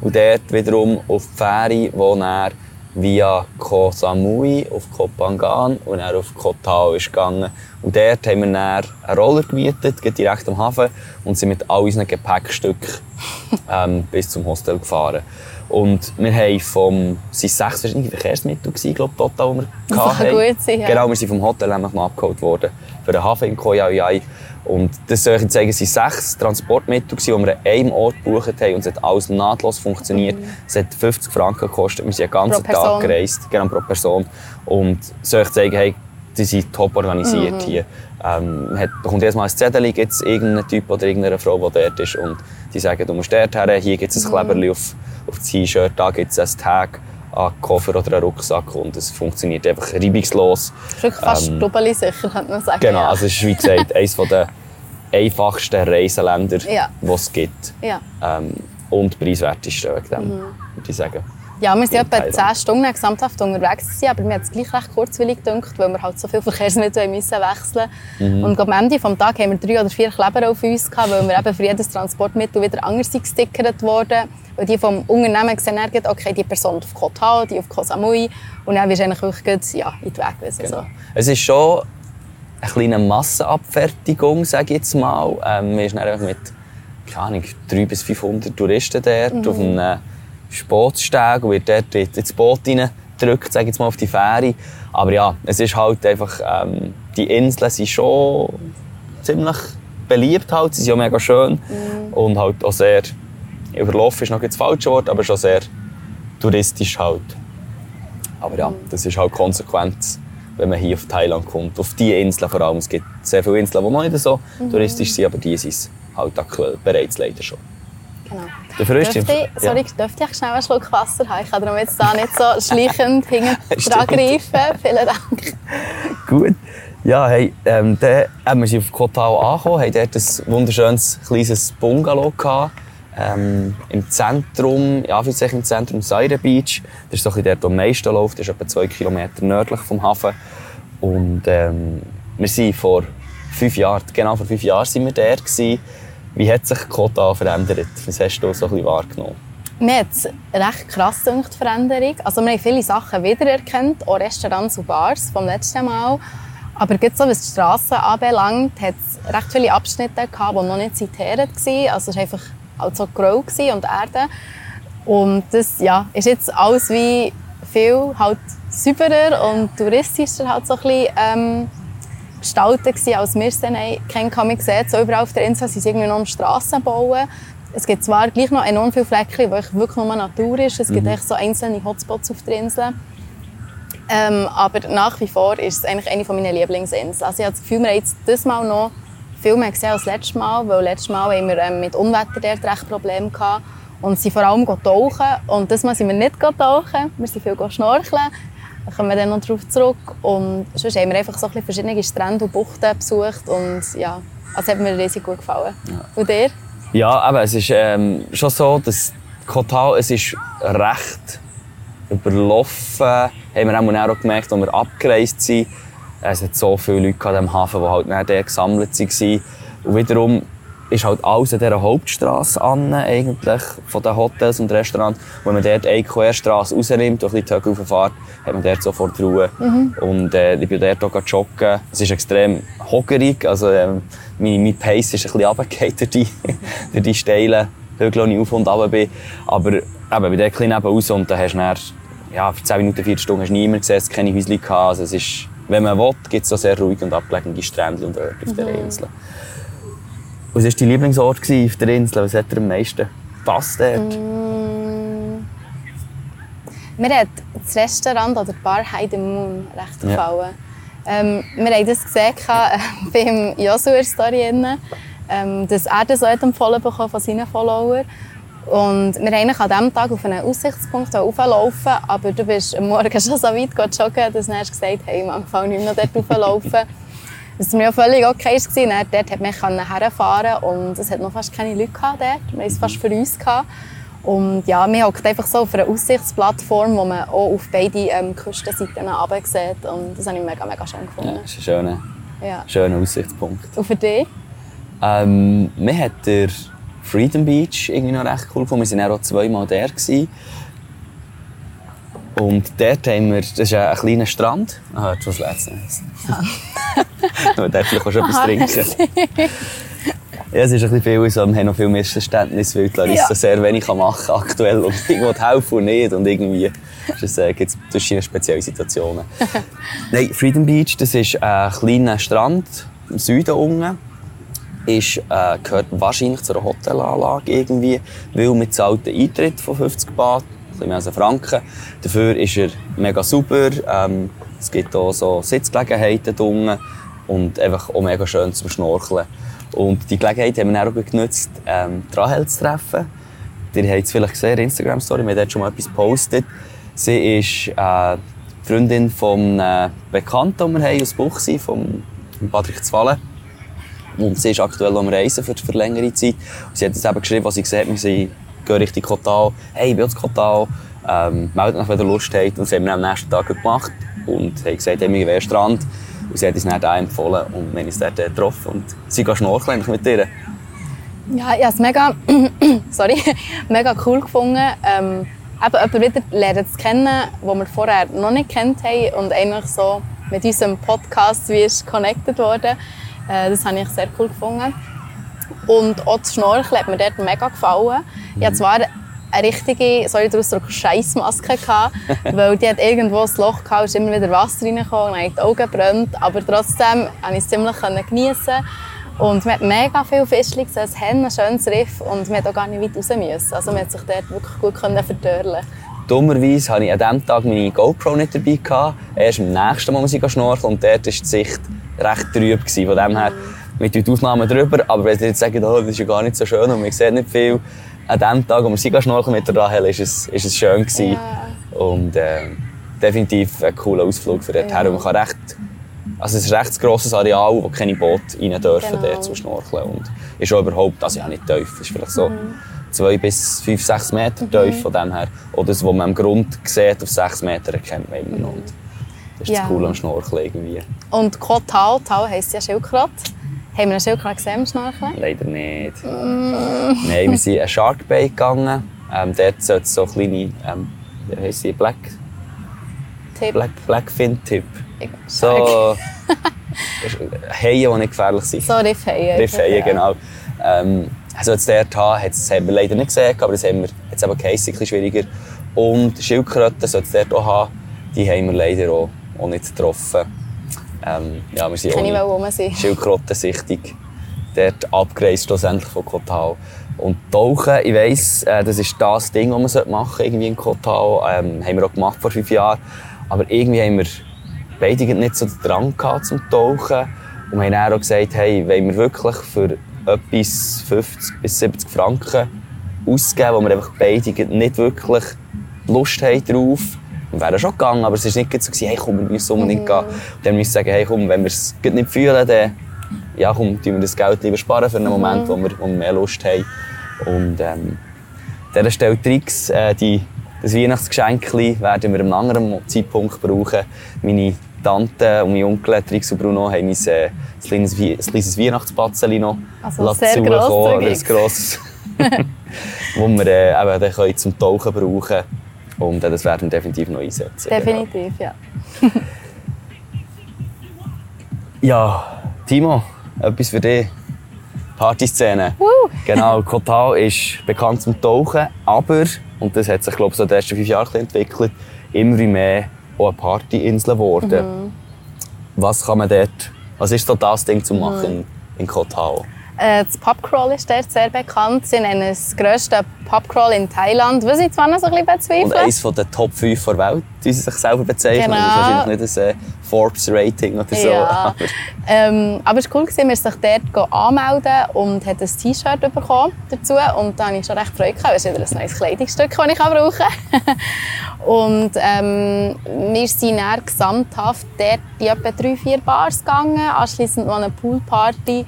A: Und dort wiederum auf die Fähre, die dann via Koh Samui auf Koh Phangan und dann auf Koh Tao ist gegangen. Und dort haben wir dann einen Roller gemietet, direkt am Hafen und sind mit all unseren Gepäckstücken ähm, bis zum Hostel gefahren. Und wir haben vom, es waren sechs verschiedene Verkehrsmittel, gewesen, glaube ich, total, die wir
B: Das kann
A: hatten.
B: gut sein, ja.
A: Genau, wir sind vom Hotel nämlich noch abgeholt worden für den Hafen in Yai. Und das soll ich Ihnen zeigen, es waren sechs Transportmittel, die wir an einem Ort gebucht haben und es hat alles nahtlos funktioniert. Es hat 50 Franken gekostet, wir sind den ganzen
B: Mhm.
A: Tag gereist, genau pro Person. Und soll ich zeigen, hey, die sind top organisiert
B: Mhm.
A: hier. Ähm, man hat, bekommt jedes Mal ein Zettel, gibt es irgendeinen Typ oder irgendeine Frau, die dort ist und die sagen, du musst dort her, hier gibt es
B: Mhm.
A: ein Kleberli auf, auf das T-Shirt, da gibt es ein Tag an Koffer oder einen Rucksack und es funktioniert einfach reibungslos.
B: Das ist fast
A: Ähm,
B: sicher, könnte man sagen.
A: Genau,
B: ja.
A: also es ist wie gesagt eines der einfachsten Reiseländer,
B: Ja.
A: die es gibt.
B: ja.
A: Ähm, und preiswertesten wegen dem,
B: Mhm.
A: würde ich sagen.
B: Ja, wir waren etwa
A: Thailand.
B: 10 Stunden gesamthaft unterwegs, gewesen, aber mir hat es gleich recht kurzwillig gedacht, weil wir halt so viele Verkehrsmittel müssen wechseln mussten. Und am Ende des Tages haben wir drei oder vier Kleber auf uns, gehabt, weil wir eben für jedes Transportmittel wieder anders gestickert wurden. Weil die vom Unternehmen sehen, dann gleich, okay, die Person auf Koh Tao, die auf Koh Samui. Und dann bist du eigentlich wirklich ja, in den Weg gewesen.
A: Genau.
B: So.
A: Es ist schon eine kleine Massenabfertigung, sage ich jetzt mal. Ähm, wir sind mit keine Ahnung, 300 bis 500 Touristen dort auf einem Und wird dort in das Boot reingedrückt, sage jetzt mal, auf die Fähre. Aber ja, es ist halt einfach, ähm, die Inseln sind schon ziemlich beliebt halt, sie sind ja mega schön und halt auch sehr, überlaufen ist noch das falsche Wort, aber schon sehr touristisch halt. Aber ja, das ist halt Konsequenz, wenn man hier auf Thailand kommt. Auf diese Inseln vor allem. Es gibt sehr viele Inseln, die noch nicht so touristisch sind, aber die sind es halt aktuell bereits leider schon. Der.
B: Dürfte, ich, sorry, dürfte ich schnell einen Schluck Wasser haben? Ich kann darum jetzt da nicht so schleichend hinten greifen. Vielen Dank.
A: Gut. Ja, hey, ähm, dann, äh, wir sind auf Koh Tao angekommen, haben dort ein wunderschönes kleines Bungalow gehabt. ähm, im Zentrum, ja, im Zentrum Saire Beach. Das ist so ein der, der am meisten läuft. Das ist etwa zwei Kilometer nördlich vom Hafen. Und ähm, wir sind vor fünf Jahren, genau vor fünf Jahren sind wir da gewesen. Wie hat sich Kota verändert? Was hast du so ein bisschen wahrgenommen?
B: Mir hat es recht krass gedacht, die Veränderung. Also wir haben viele Sachen wiedererkannt, auch Restaurants und Bars vom letzten Mal. Aber so, was die Straßen anbelangt, hat es recht viele Abschnitte gehabt, die noch nicht zitiert waren. Also es war einfach so grau und Erde. Und das ja, ist jetzt alles wie viel halt sauberer und touristischer halt so ein bisschen, ähm, gestaltet gewesen, als wir es dann kennen. Man sieht, so überall auf der Insel sind sie irgendwie noch um Strassen bauen. Es gibt zwar gleich noch enorm viele Flecken, wo wirklich nur Natur ist. Es gibt mhm. echt so einzelne Hotspots auf der Insel. Ähm, aber nach wie vor ist es eigentlich eine meiner Lieblingsinseln. Also ich habe das Gefühl, wir haben jetzt das Mal noch viel mehr gesehen als letztes Mal, weil letztes Mal haben wir ähm, mit Unwetter dort recht Probleme gehabt und sind vor allem tauchen. Und das Mal sind wir nicht tauchen, wir sind viel schnorcheln. Kommen wir dann noch darauf zurück. Und sonst haben wir einfach so ein verschiedene Strände und Buchten besucht und ja, also hat mir riesig gut gefallen. Ja. Und dir?
A: Ja, aber es ist ähm, schon so, dass Kotal, es ist recht überlaufen. Haben wir auch gemerkt, als wir abgereist sind. Es hat so viele Leute an diesem Hafen, die halt nicht gesammelt waren. Und wiederum ist halt alles an dieser Hauptstraße an, eigentlich, von den Hotels und Restaurants. Wenn man dort eine Querstraße rausnimmt und ein bisschen die Höhe hat man dort sofort Ruhe. Mhm. Und äh, ich bin dort auch joggen. Es ist extrem hockerig, also äh, mein, mein Pace ist ein bisschen runtergefallen durch die, durch die steilen Hügel, wo ich auf und runter bin. Aber eben, bei der kleinen raus und dann hast du dann, ja, für 10 Minuten, 4 Stunden hast du niemanden gesehen, es keine Häuschen gehabt. Also es ist, wenn man will, gibt es so sehr ruhige und abgelegene Strände und Orte auf der mhm. Insel. Was war dein Lieblingsort auf der Insel? Was hat dir am meisten gepasst dort? Mm.
B: Mir hat das Restaurant oder die Bar Heide Moon recht gefallen. Ja. Ähm, wir haben das gesehen äh, beim Josuer Story. Ähm, dass er das auch empfohlen bekommen von seinen Followern. Und wir eigentlich an diesem Tag auf einen Aussichtspunkt auflaufen, aber du bist am Morgen schon so weit joggen, dass du gesagt hast, hey, man kann nicht mehr dort auflaufen. Das war mir völlig okay. Gewesen. Dort konnte man herfahren und es hat noch fast keine Leute dort. Wir hatten es fast für uns. Gehabt. Und ja, wir hocken einfach so auf einer Aussichtsplattform, wo man auch auf beide ähm, Küstenseiten sieht. Und das habe ich mega, mega schön gefunden.
A: Ja, das ist ein schöner, ja. schöner Aussichtspunkt.
B: Und für dich?
A: Ähm, mir hat der Freedom Beach irgendwie noch recht cool gefunden. Wir waren auch zweimal. Gewesen. Und dort haben wir, das ist ein kleiner Strand. Ah, du hast letztes Ja. Man darf vielleicht auch schon etwas trinken. Ja, es ist ein bisschen viel so, wir haben noch viel Missverständnis, weil Larissa ja. sehr wenig machen kann aktuell und irgendwo helfen und nicht und irgendwie äh, gibt es verschiedene spezielle Situationen. Nein, Freedom Beach, das ist ein kleiner Strand im Süden unten. Ist, äh, gehört wahrscheinlich zu einer Hotelanlage irgendwie, weil mit zahlten Eintritt von 50 Baht bisschen mehr als Franken. Dafür ist er mega super. Ähm, es gibt auch so Sitzgelegenheiten unten und einfach auch mega schön zum Schnorcheln. Und die Gelegenheit haben wir auch genutzt, ähm, Rahel zu treffen. Ihr habt es vielleicht gesehen, Instagram-Story, wir haben dort schon mal etwas gepostet. Sie ist äh, Freundin von einem Bekannten, den wir haben aus Buchsi, von Patrick Zwalle. Und sie ist aktuell am Reisen für, für längere Zeit. Und sie hat uns eben geschrieben, was sie gesehen hat, wir sind gehen Richtung Kotal. Hey, ich bin jetzt Kotal. Ähm, meldet euch, wenn ihr Lust habt. Und das haben wir am nächsten Tag gemacht. Und haben gesagt, hey, wir gehen Strand. Und sie hat uns dann da empfohlen. Und wir haben uns dort getroffen. Und sie gehen schnorcheln mit ihr.
B: Ja, ich habe es mega, sorry, mega cool gefunden. Ähm, eben jemanden wieder lernen zu kennen, den wir vorher noch nicht kennt haben und eigentlich so mit unserem Podcast wie ist connected worden. Äh, das habe ich sehr cool gefunden. Und auch das Schnorcheln hat mir dort mega gefallen. Ich hatte zwar eine richtige, sorry den Ausdruck, Scheissmaske weil die hat irgendwo ein Loch gehabt, ist immer wieder Wasser reingekommen und die Augen brennt. Aber trotzdem konnte ich es ziemlich geniessen. Und man hat mega viele Fischchen gesehen, es ein schönes Riff und man hat auch gar nicht weit raus müssen. Also man hat sich dort wirklich gut verdörlen
A: Dummerweise hatte ich an diesem Tag meine GoPro nicht dabei. Gehabt. Erst am nächsten Mal muss ich schnorcheln und dort war die Sicht recht trüb. Von dem her wir tun die Aufnahmen drüber, aber wenn sie jetzt sagen, oh, das ist ja gar nicht so schön und man sieht nicht viel, an dem Tag, wo wir sie schnorcheln mit der Rahel, ist es, ist es schön gewesen. Ja. Und äh, definitiv ein cooler Ausflug für dort ja. her. man kann recht, also es ist ein recht grosses Areal, wo keine Boote rein dürfen, genau. dort zum Schnorcheln. Und ist auch überhaupt, also ja nicht tief, ist vielleicht so mhm. zwei bis fünf, sechs Meter tief von dem her. Oder das, was man am Grund sieht, auf sechs Meter erkennt man immer noch. Und das ist
B: Ja.
A: das Coole am Schnorcheln irgendwie.
B: Und Kotal, Tal heisst ja Schildkröte. Haben wir einen Schildkröte gesehen im Schnorcheln?
A: Leider nicht. Nein, wir sind einen Shark Bay gegangen. Ähm, dort sollte es so kleine, ähm, wie heisst sie, Black,
B: Tipp.
A: Black, Blackfin-Typ.
B: Shark.
A: So Haie, die nicht gefährlich sind.
B: So Riffhaie.
A: Riffhaie, genau. Ähm, also jetzt dort haben, das haben wir leider nicht gesehen, aber das haben wir jetzt eben geheissen, ein bisschen schwieriger. Und Schildkröten sollte es dort auch haben, die haben wir leider auch, auch nicht getroffen. Ähm, ja, wir sind
B: Kann
A: ohne
B: rum sein.
A: Schildkrötensichtung dort abgereist, schlussendlich von Kotal. Und Tauchen, ich weiss, äh, das ist das Ding, das man machen sollte, irgendwie in Kotal. Ähm, haben wir auch gemacht vor fünf Jahren. Aber irgendwie haben wir beide nicht so den Drang gehabt zum Tauchen. Und wir haben dann auch gesagt, hey, wollen wir wirklich für etwas 50 bis 70 Franken ausgeben, wo wir einfach beide nicht wirklich Lust haben drauf. Wir wären schon gegangen, aber es war nicht so, gewesen, hey, komm, wir müssen unbedingt gehen. Und dann müssen wir sagen, hey, komm, wenn wir es nicht fühlen, dann ja, komm, tun wir das Geld lieber sparen für einen Moment, wo wir, wo wir mehr Lust haben. Und ähm, an dieser Stelle Tricks, äh, die, das Weihnachtsgeschenk werden wir an einem anderen Zeitpunkt brauchen. Meine Tante und mein Onkel, Trix und Bruno, haben uns äh, ein kleines, ein kleines noch
B: Also sehr grosszügig.
A: Ein grosses, wo wir äh, eben dann können zum Tauchen brauchen Und äh, das werden wir definitiv noch einsetzen.
B: Definitiv, ja.
A: Ja, Timo, etwas für dich. Partyszene.
B: Woo!
A: Genau, Kotal ist bekannt zum Tauchen, aber, und das hat sich, glaube ich, so in den ersten fünf Jahren entwickelt, immer mehr auch eine Partyinsel geworden. Was kann man dort, was ist so das Ding zu machen in, in Kotal?
B: Äh, Das Pubcrawl ist dort sehr bekannt. Sie nennen es das grösste Pubcrawl in Thailand. Was ich zwar noch so ein bisschen
A: Und
B: bezweifle.
A: eines der Top 5 der Welt, wie sie sich selber bezeichnen.
B: Genau.
A: Das ist wahrscheinlich nicht ein äh, Forbes-Rating oder so.
B: Ja.
A: aber-
B: Ähm, aber es war cool, gewesen, wir sich dort anmelden und hat ein T-Shirt bekommen dazu. Und da habe ich schon recht Freude gehabt. Es ist wieder ein neues Kleidungsstück, das ich brauchen kann. und ähm, wir sind dann gesamthaft dort in etwa drei, vier Bars gegangen. Anschliessend noch eine Poolparty.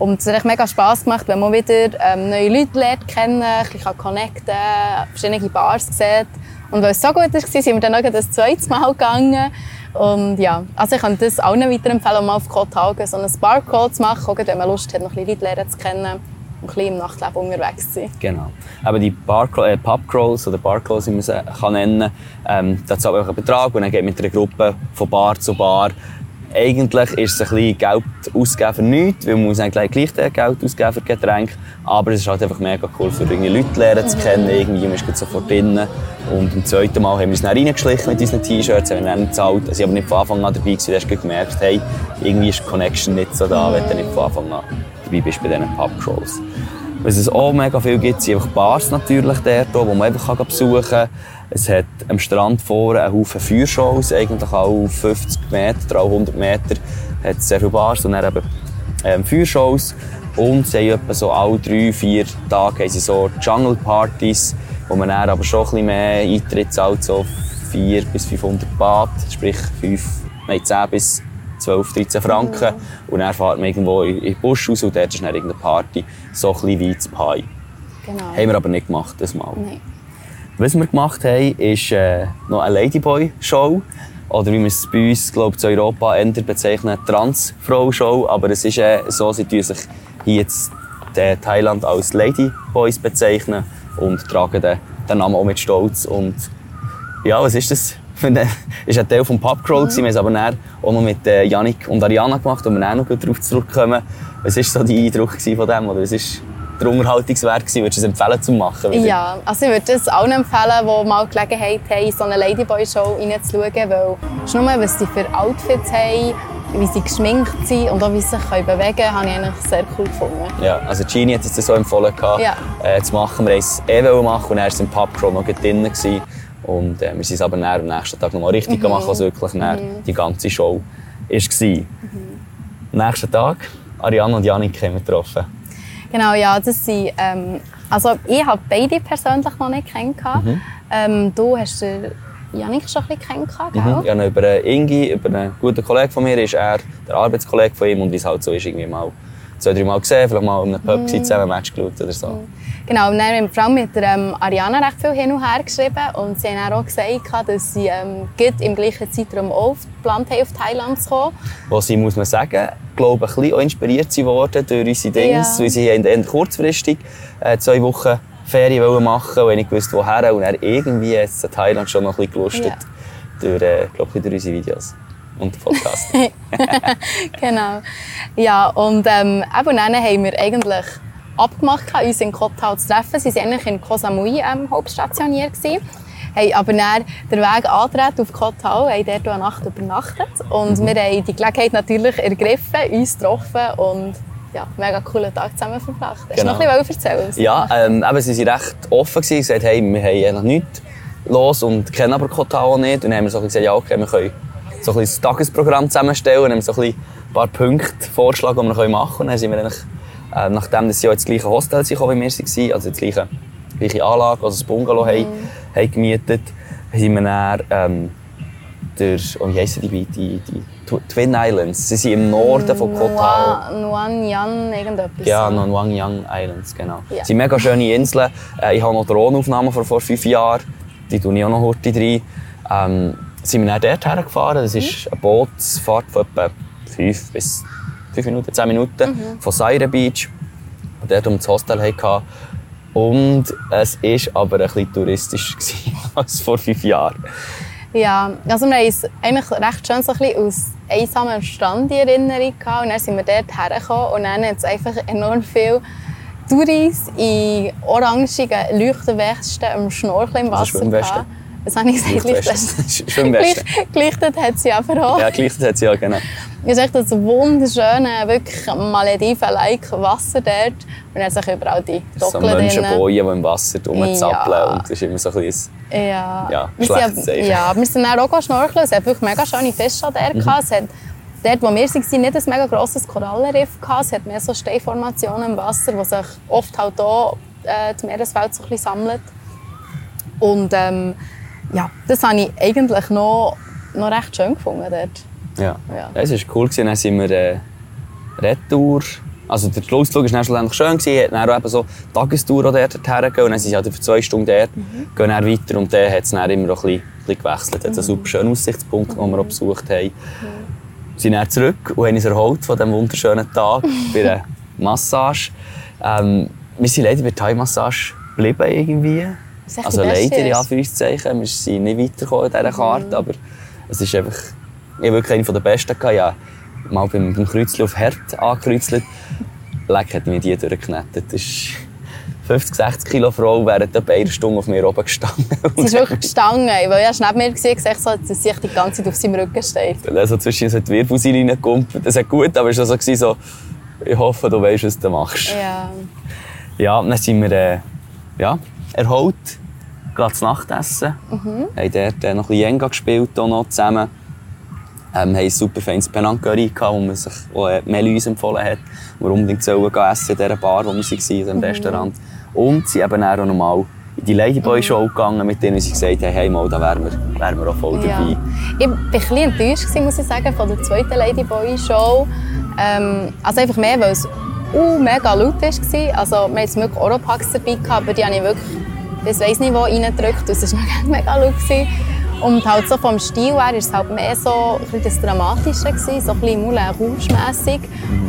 B: Und es hat mega Spass gemacht, wenn man wieder ähm, neue Leute lernt kennen, ein bisschen connecten kann, verschiedene Bars sieht. Und weil es so gut war, sind wir dann noch ein zweites Mal gegangen. Und ja, also ich kann das allen weiterempfehlen, um mal auf Kotal so einen Barcode zu machen, wenn man Lust hat, noch ein bisschen Leute lernen zu kennen und ein im Nachtleben unterwegs zu sein.
A: Genau. Aber die Bar äh, Pubcrawls oder Barcrawls, wie man sie kann nennen ähm, da zahlt man einen Betrag und dann geht mit einer Gruppe von Bar zu Bar. Eigentlich ist es ein bisschen Geld ausgeben für nichts, weil man muss eigentlich gleich Geld ausgeben für Getränke. Aber es ist halt einfach mega cool, für irgendwie Leute lernen zu kennen. Irgendwie, man ist sofort drin. Und beim zweiten Mal haben wir uns dann reingeschlichen mit unseren T-Shirts, haben wir dann gezahlt. Also ich aber nicht von Anfang an dabei gewesen, da hast du gemerkt, hey, irgendwie ist die Connection nicht so da, wenn du nicht von Anfang an dabei bist bei diesen Pubcrawls. Was es auch mega viel gibt, sind einfach Bars natürlich dort, wo man einfach besuchen kann. Es hat am Strand vorne einen Haufen Feuershows, eigentlich auch auf 50 Meter, auch 100 Meter. hat es sehr viele Bars und dann eben ähm, Feuershows. Und sie haben etwa so alle drei, vier Tage haben sie so Jungle-Partys, wo man dann aber schon ein bisschen mehr Eintritt zahlt, so 400 bis 500 Baht, sprich 5, nein, 10 bis 12, 13 Franken. Und dann fährt man irgendwo in den Busch raus und dort ist dann irgendeine Party, so ein bisschen wie zu Pai.
B: Genau.
A: Haben wir aber nicht gemacht, das Mal.
B: Nein.
A: Was wir gemacht haben, ist äh, noch eine Ladyboy-Show. Oder wie wir es bei uns, glaube ich, in Europa eher bezeichnen, Transfrau-Show. Aber es ist äh, so, sie tun sich hier jetzt in Thailand als Ladyboys bezeichnen und tragen den, den Namen auch mit Stolz. Und ja, was ist das? Eine- ist ein Teil vom Pubcrawl gewesen. Wir haben es aber dann auch noch mit äh, Yannick und Ariana gemacht, wo wir dann noch darauf zurückkommen. Was war so dein Eindruck von dem? Oder was ist der Unterhaltungswert gewesen? Würdest du es empfehlen zu machen?
B: Ja, also ich würde es allen empfehlen, die mal Gelegenheit haben, in so eine Ladyboy-Show reinzuschauen, weil schon nur, was sie für Outfits haben, wie sie geschminkt sind und auch wie sie sich bewegen können, habe ich eigentlich sehr cool gefunden.
A: Ja, also Gini hat es so empfohlen, gehabt,
B: Ja.
A: äh, zu machen. Wir wollten es eh machen und er war im Pubcrawl noch drin. Gewesen. Und äh, wir sind es aber am nächsten Tag noch mal richtig gemacht, was wirklich dann die ganze Show war. Am nächsten Tag, Ariane und Janik haben wir getroffen.
B: Genau, ja, das sind, ähm, also ich habe beide persönlich noch nicht kennengelernt.
A: Mhm.
B: Ähm, du hast Janik schon ein bisschen kennengelernt, gell?
A: Ja, über äh, Ingi, über einen guten Kollegen von mir, ist er der Arbeitskollege von ihm und wie es halt so ist, irgendwie mal zwei, drei Mal gesehen, vielleicht mal in einem Pub mhm. zusammen ein Match geschaut oder so. Mhm.
B: Genau, und dann haben wir vor allem mit der, ähm, Ariana recht viel hin und her geschrieben und sie haben auch gesagt, dass sie ähm, im gleichen Zeitraum auch geplant haben, auf Thailand zu kommen.
A: Wo sie, muss man sagen, glaube ein bisschen inspiriert worden durch unsere Dinge, ja. weil sie haben kurzfristig äh, zwei Wochen Ferien machen und nicht gewusst, woher. Und er irgendwie jetzt Thailand schon noch ein bisschen gelustet ja. durch, äh, glaub, durch unsere Videos und Podcast.
B: genau. Ja, und ähm, eben dann haben wir eigentlich abgemacht, uns in Koh Tao zu treffen. Sie waren eigentlich in Koh Samui ähm, hauptstationiert. Gewesen. Haben aber dann den Weg angetreten auf Koh Tao, haben dort eine Nacht übernachtet. Und mhm. wir haben die Gelegenheit natürlich ergriffen, uns getroffen und ja, mega coolen Tag zusammen verbracht. Hast genau. du noch ein bisschen erzählen?
A: Ja, ähm, eben, sie waren recht offen. Sie gesagt, hey, wir haben noch nichts los und kennen aber Koh Tao nicht. Und dann haben wir so gesagt, ja, okay, wir können so ein, Tagesprogramm zusammenstellen und haben so ein, paar Punkte vorschlagen, die wir machen können. Und dann sind wir eigentlich, äh, nachdem sie auch ins gleiche Hostel sind, wie wir waren, also die gleiche, gleiche Anlage, also das Bungalow mhm. haben, haben gemietet, haben wir dann ähm, durch, oh, wie heissen die, die, die Twin Islands. Sie sind im Norden von Koh Tao.
B: Nuan Yan, irgendetwas.
A: Ja, Nuan Yan Islands, genau. Es sind mega schöne Inseln. Äh, ich habe noch Drohnenaufnahmen von vor fünf Jahren. Die tue ich auch noch heute rein. Ähm, sind wir dann dort hergefahren. Das ist eine Bootsfahrt von etwa fünf bis fünf Minuten, zehn Minuten mhm. von Saire Beach. Und dort um das Hostel hatten. Und es war aber ein bisschen touristischer als vor fünf Jahren.
B: Ja, also wir haben uns eigentlich recht schön so ein bisschen aus einsamen Strand in Erinnerung gehabt. Und dann sind wir dort hergekommen und dann hat es einfach enorm viel Touris in orangigen Leuchtenwesten am Schnorcheln im Wasser gehabt. Das habe ich gesagt.
A: Schwimmweste.
B: Gelichtet hat sie aber auch.
A: Ja, gelichtet hat sie auch, genau.
B: Es ist echt das wunderschöne, wirklich Malediven-like Wasser dort. Und dann sich überall die
A: Dockeln So Menschenbojen, die im Wasser rumzappeln. Ja. Und das ist immer so ein bisschen
B: ja.
A: Ja, schlechtes
B: Zeichen. Ja, wir sind dann auch schnorcheln. Es hat wirklich mega schöne Fische dort. Mhm. Es hat dort, wo wir waren, nicht ein mega grosses Korallenriff. Es hat mehr so Steinformationen im Wasser, die sich oft halt hier äh, die Meereswelt so ein bisschen sammelt. Und ähm, ja, das habe ich eigentlich noch, noch recht schön gefunden dort.
A: Ja, ja. es war cool. Dann sind wir äh, Retour. Also der Schlussflug war schlussendlich schön. Haben dann auch eben so Tagestour dort hergegeben. Und dann sind sie halt für zwei Stunden dort, mhm. gehen dann weiter. Und dann hat es dann immer noch ein bisschen, gewechselt. Es mhm. einen super schönen Aussichtspunkt, den wir auch besucht haben. Mhm. Wir sind dann zurück und haben uns erholt von diesem wunderschönen Tag bei einer Massage. Ähm, wir sind leider bei der Thai-Massage geblieben irgendwie. Also leider, in Anführungszeichen. Wir sind nicht weitergekommen in dieser Karte, mhm. aber es ist einfach ich habe wirklich eine der besten. Gehabt. Ja, mal beim, beim Kreuzchen auf Herd angekreuzelt. Leck hat mich die durchgeknetet. Das ist 50, 60 Kilo Frau während etwa einer Stunde auf mir oben gestanden.
B: Sie ist wirklich gestanden, weil ich neben mir gesehen habe, so, dass sie die ganze Zeit auf seinem Rücken steht.
A: Also zwischen so die Wirbelsäule reingekommen. Das ist gut, aber es war so, so, ich hoffe, du weißt, was du machst.
B: Ja.
A: Ja, dann sind wir äh, ja, erholt, gehen zu Nachtessen. Mhm. Haben dort äh, noch ein bisschen Jenga gespielt, auch noch zusammen. Ähm, haben ein super feines Penang Curry gehabt, wo man sich wo, äh, Meli uns empfohlen hat, wo wir unbedingt sollen gehen essen in dieser Bar, wo wir waren, in diesem mhm. Restaurant. Und sie dann auch noch mal in die Ladyboy Show gegangen, mit denen sie gesagt haben, hey, mal, da wären wir, wären wir auch voll ja. dabei.
B: Ich war ein bisschen enttäuscht, muss ich sagen, von der zweiten Ladyboy Show. Ähm, also einfach mehr, weil es uh, mega laut war. Also wir hatten jetzt wirklich Oropax dabei, aber die habe ich wirklich, ich weiß nicht wo, reingedrückt. Es war mega laut. Gewesen. Und halt so vom Stil her war es halt mehr so ein das Dramatische, gewesen, so ein bisschen Moulin Rouge-mässig.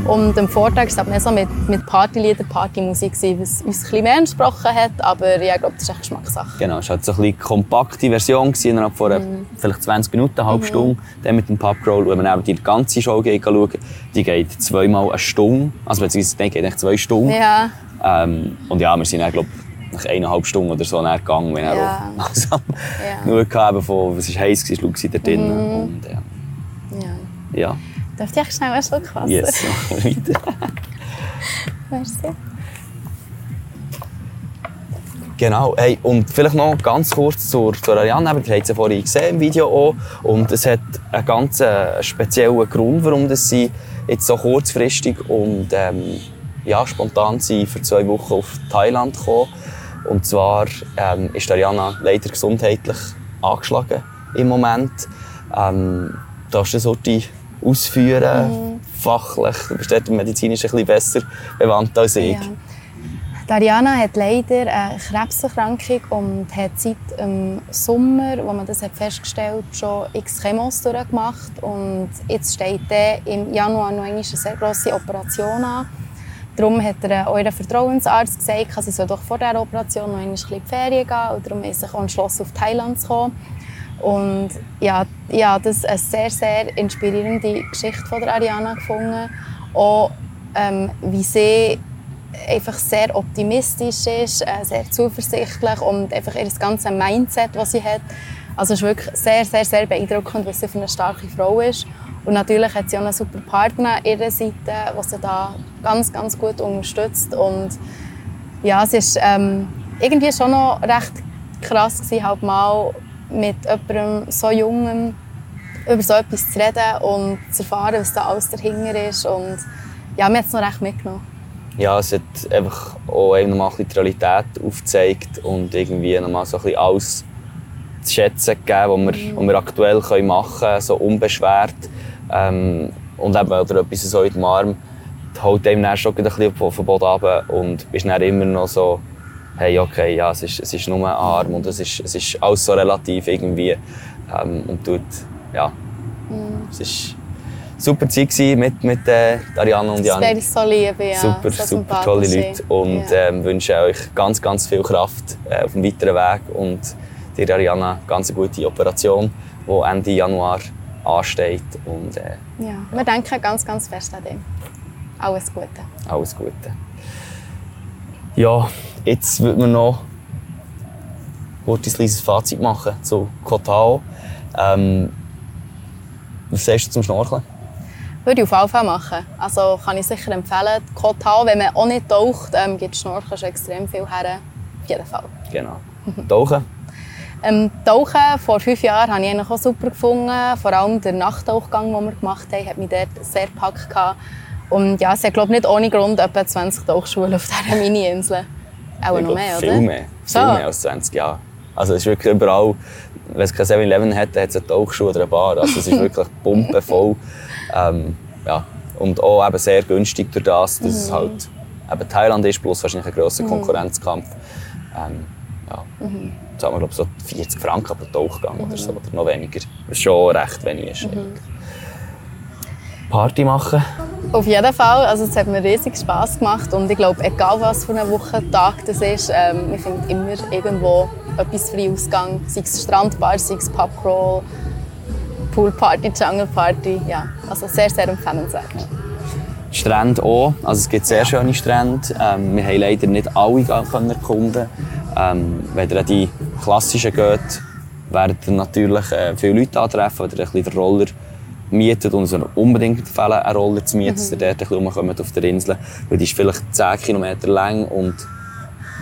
B: Und am Vortag war es halt mehr so mit, mit Partylieder, Partymusik, gewesen, was uns ein bisschen mehr entsprochen hat. Aber ja, ich glaube, das ist echt Geschmackssache.
A: Genau, es war halt so ein bisschen kompakte Version gewesen, innerhalb von mm. vielleicht 20 Minuten, eine halbe mhm. Stunde. Dann mit dem Pubcrawl, wenn man die ganze Show geht, schauen, die geht zweimal eine Stunde. Also beziehungsweise, die geht zwei Stunden.
B: Ja.
A: Ähm, und ja, wir sind dann, glaube nach eineinhalb Stunden oder so gegangen, wenn er ja. langsam ja. nur gehabt von, es war heiß, war laut da drin. Mhm. Und, ja.
B: Ja. ja. Darf ich schnell einen Schluck Wasser?
A: Yes, weiter.
B: Merci.
A: Genau, hey, und vielleicht noch ganz kurz zur, zur Ariane. Ihr habt ja vorhin gesehen im Video auch. Und es hat einen ganz äh, speziellen Grund, warum das sie jetzt so kurzfristig und ähm, ja, spontan sie für zwei Wochen auf Thailand gekommen. Und zwar ähm, ist Ariana leider gesundheitlich angeschlagen im Moment. Ähm, darfst du das heute ausführen, mhm. fachlich, du bist dort medizinisch ein bisschen besser bewandt als ich.
B: Ja. Ariana hat leider eine Krebserkrankung und hat seit dem Sommer, wo man das hat festgestellt schon x Chemos durchgemacht. Und jetzt steht im Januar noch eine sehr grosse Operation an. Darum hat er euren Vertrauensarzt gesagt, sie soll doch vor der Operation noch ein bisschen in die Ferien gehen. Und darum ist sich entschlossen, auf Thailand zu kommen. Und ja, ja, das ist eine sehr, sehr inspirierende Geschichte von der Ariana gefunden. Auch ähm, wie sie einfach sehr optimistisch ist, äh, sehr zuversichtlich und einfach ihr ganzes Mindset, das sie hat. Also es ist wirklich sehr, sehr, sehr beeindruckend, was sie für eine starke Frau ist. Und natürlich hat sie auch einen super Partner an ihrer Seite, der sie da ganz, ganz gut unterstützt. Und ja, es ist ähm, irgendwie schon noch recht krass gewesen, halt mal mit jemandem so Jungem über so etwas zu reden und zu erfahren, was da alles dahinter ist. Und ja, mir hat es noch recht mitgenommen
A: ja, es hat einfach auch eben nochmal die Realität aufgezeigt und irgendwie nochmal so ein bisschen alles zu schätzen gegeben, was wir, was wir aktuell machen können, so unbeschwert. Ähm, und eben, oder etwas so in dem Arm, holt einem dann schon ein bisschen auf den Boden runter und bist dann immer noch so, hey, okay, ja, es ist, es ist nur ein Arm und es ist, es ist alles so relativ irgendwie. Ähm, und tut, ja, mm. es ist super Zeit mit, mit äh, Ariane und Jan.
B: Das so lieb, ja.
A: Super,
B: so
A: super tolle Leute. Und ja. ähm, wünsche euch ganz, ganz viel Kraft äh, auf dem weiteren Weg. Und dir, Ariana, ganz eine gute Operation, die Ende Januar ansteht. Und, äh,
B: ja, wir denken ganz, ganz fest an dich. Alles Gute.
A: Alles Gute. Ja, jetzt würde man noch ein kleines Fazit machen zu Kotao. Ähm, was sagst du zum Schnorcheln?
B: Würde ich auf jeden Fall machen. Also kann ich sicher empfehlen. Kotal, wenn man auch nicht taucht, ähm, gibt Schnorcheln schon extrem viel her. Auf jeden Fall.
A: Genau. Tauchen?
B: Ähm, Tauchen vor fünf Jahren habe ich eigentlich auch super gefunden. Vor allem der Nachttauchgang, den wir gemacht haben, hat mich dort sehr gepackt. Und ja, es hat glaube nicht ohne Grund etwa 20 Tauchschulen auf dieser Mini-Insel. Auch noch mehr,
A: viel oder? Mehr. So. Viel mehr als 20 Jahre. Also es ist wirklich überall, wenn es kein 7-Eleven hat, hat es eine Tauchschule oder eine Bar. Also es ist wirklich pumpenvoll. Ähm, ja. Und auch eben sehr günstig durch das, dass mhm. es halt eben Thailand ist, plus wahrscheinlich ein grosser mhm. Konkurrenzkampf. Ähm, ja. Mhm. Wir glaube so 40 Franken pro Tauchgang oder so, oder noch weniger. Was schon recht wenig ist. Mhm. Party machen?
B: Auf jeden Fall. Also es hat mir riesig Spass gemacht und ich glaube, egal was für ein Wochentag das ist, ähm, wir finden immer irgendwo etwas frei Ausgang. Sei es Strandbar, sei es Pubcrawl, Poolparty, Jungle Party. Ja, also sehr, sehr empfehlenswert.
A: Strände auch. Also es gibt sehr schöne Strände. Ähm, wir haben leider nicht alle erkunden ähm, Wenn ihr an die klassischen geht, werdet ihr natürlich äh, viele Leute antreffen, wenn ihr ein bisschen den Roller mietet und es unbedingt empfehlen, einen Roller zu mieten, mhm. dass ihr dort ein bisschen auf der Insel. Weil die ist vielleicht 10 km lang und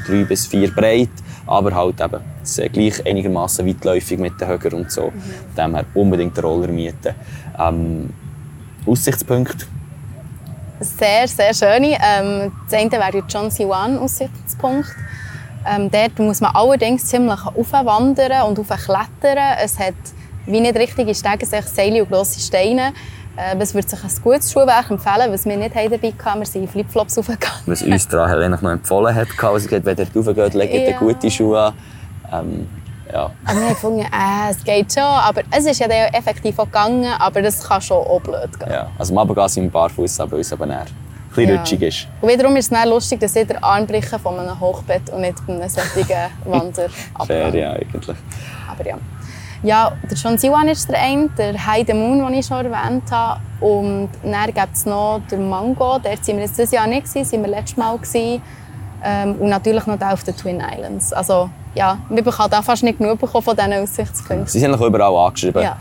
A: 3 bis 4 breit aber halt eben sehr gleich einigermaßen weitläufig mit den Höger und so. Mhm. Dem her unbedingt den Roller mieten. Ähm, Aussichtspunkt?
B: Sehr, sehr schöne. Ähm, das eine wäre der John Siwan Aussichtspunkt. Ähm, dort muss man allerdings ziemlich aufwandern und aufklettern. Es hat wie nicht richtige Stege, Seile und grosse Steine. Äh, es würde sich ein gutes Schuhwerk empfehlen, was wir nicht dabei hatten. Wir sind in Flipflops raufgegangen.
A: Was uns daran Helena noch empfohlen hat, also gesagt, wenn ihr raufgeht, legt ja. gute Schuhe an. Ähm, ja.
B: Aber wir haben äh, es geht schon. Aber es ist ja effektiv auch gegangen, aber das kann schon auch blöd gehen.
A: Ja, also am Abend gehen sie barfuß, aber uns aber näher. Bisschen ja. rutschig ist.
B: Und wiederum ist es dann lustig, dass ich der Armbrechen von einem Hochbett und nicht von einem solchen Wander
A: Fair, ja, eigentlich.
B: Aber ja. Ja, der John Siwan ist der eine, der Heide Moon, den ich schon erwähnt habe. Und dann gibt es noch den Mango, dort waren wir jetzt dieses Jahr nicht, gewesen, sind wir letztes Mal. Gewesen. Ähm, und natürlich noch der auf den Twin Islands. Also, ja, wir bekommen da fast nicht genug von diesen Aussichtspunkten.
A: Sie sind überall angeschrieben. Ja.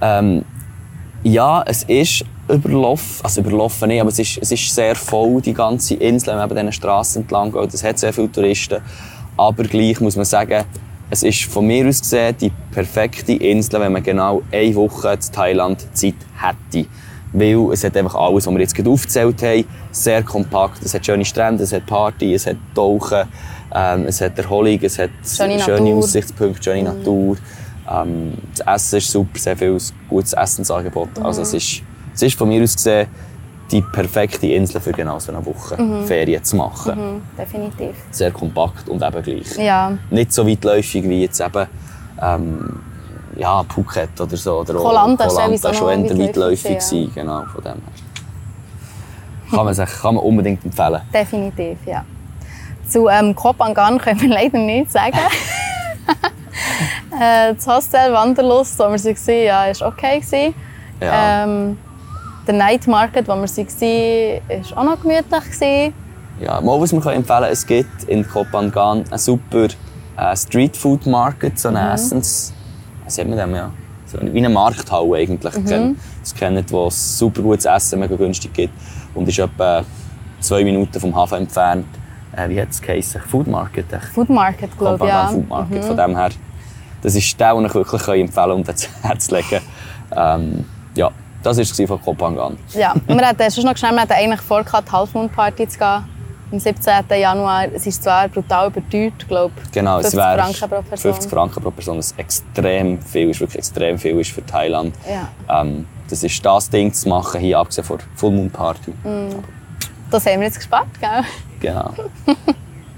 A: Ähm, ja, es ist überlaufen, also überlaufen nicht, aber es ist, es ist sehr voll, die ganze Insel, wenn man diesen Straßen entlang geht. Es hat sehr viele Touristen. Aber gleich muss man sagen, es ist von mir aus gesehen die perfekte Insel, wenn man genau eine Woche in Thailand Zeit hätte. Weil es hat einfach alles, was wir jetzt gerade aufgezählt haben, sehr kompakt. Es hat schöne Strände, es hat Party, es hat Tauchen, ähm, es hat Erholung, es hat schöne, schöne Aussichtspunkte, schöne mhm. Natur. Ähm, das Essen ist super, sehr viel gutes Essensangebot. Mhm. Also es ist, es ist von mir aus gesehen die perfekte Insel für genau so eine Woche Ferien zu machen.
B: Mhm, definitiv.
A: Sehr kompakt und eben gleich.
B: Ja,
A: Nicht so weitläufig wie jetzt eben ähm, ja, Phuket oder so. Oder auch
B: ist sowieso
A: schon eher weitläufig
B: weitläufig,
A: gewesen, genau, von dem her. Kann man, sich, kann man unbedingt empfehlen.
B: definitiv, ja. Zu ähm, Kopangan können wir leider nichts sagen. äh, das Hostel Wanderlust, wo wir waren, ja, war okay. Gewesen.
A: Ja.
B: Ähm, der Night Market, wo wir waren, war auch noch gemütlich.
A: Ja, mal, was können empfehlen können, es gibt in Kopangan einen super äh, Street Food Market, so einen Essens... Was sagt man dem, ja? So wie eine Markthalle eigentlich. Mhm. Das kennt, wo es super gutes Essen mega günstig gibt. Und ist etwa zwei Minuten vom Hafen entfernt. Äh, wie hat es geheißen? Food Market? echt?
B: Food Market, glaube ich. Ja.
A: Food Market. Von dem her, das ist der, den ich wirklich kann empfehlen und ans Herz legen ähm, Ja, das war es von Kopangan.
B: Ja, wir hatten sonst noch schnell, wir hatten eigentlich vor, die Half Moon Party zu gehen. Am 17. Januar. Es ist zwar brutal überteuert, glaube ich.
A: Genau, es
B: 50
A: wäre
B: Franken pro Person.
A: 50 Franken pro Person, was extrem viel ist, wirklich extrem viel ist für Thailand.
B: Ja.
A: Ähm, das ist das Ding zu machen, hier abgesehen von der Full Moon Party.
B: Das haben wir jetzt gespart, gell?
A: Genau.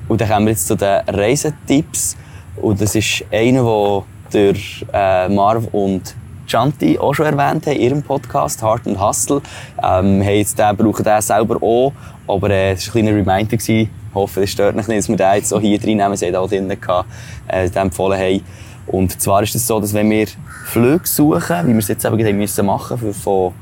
A: Und dann kommen wir jetzt zu den Reisetipps. Und das ist einer, der, äh, Marv und Chanti auch schon erwähnt haben in ihrem Podcast «Heart and Hustle». Ähm, haben jetzt den, brauchen den selber auch, aber äh, es war ein kleiner Reminder. Gewesen. Ich hoffe, es stört mich nicht, dass wir den jetzt auch hier reinnehmen. Sie haben auch drinnen äh, empfohlen haben. Und zwar ist es so, dass wenn wir Flüge suchen, wie wir es jetzt eben gerade müssen machen für von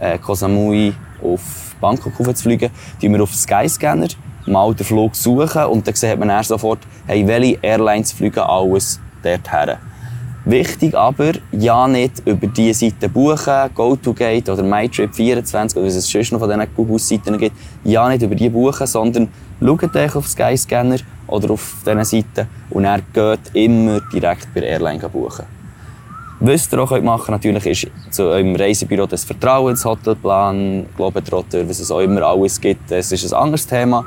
A: äh, Koh Samui auf Bangkok zu fliegen, tun wir auf Skyscanner mal den Flug suchen und dann sieht man dann sofort, hey, welche Airlines fliegen alles dorthin. Wichtig aber, ja nicht über diese Seite buchen, GoToGate oder MyTrip24 oder was es sonst noch von diesen Google-Seiten gibt, ja nicht über die buchen, sondern schaut euch auf Skyscanner oder auf diesen Seiten und er geht immer direkt bei Airline buchen. Was ihr auch könnt machen natürlich ist zu eurem Reisebüro des Vertrauens, Hotelplan, Globetrotter, was es auch immer alles gibt. Das ist ein anderes Thema.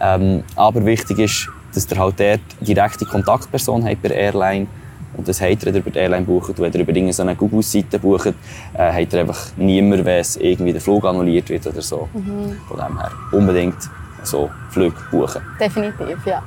A: Ähm, aber wichtig ist, dass ihr halt dort direkte Kontaktperson habt bei Airline. Und das habt ihr, ihr über die Airline bucht. Und wenn ihr über irgendeine Google-Seite bucht, äh, habt ihr einfach niemand, wenn es irgendwie der Flug annulliert wird oder so. Von dem her unbedingt so Flüge buchen.
B: Definitiv, ja.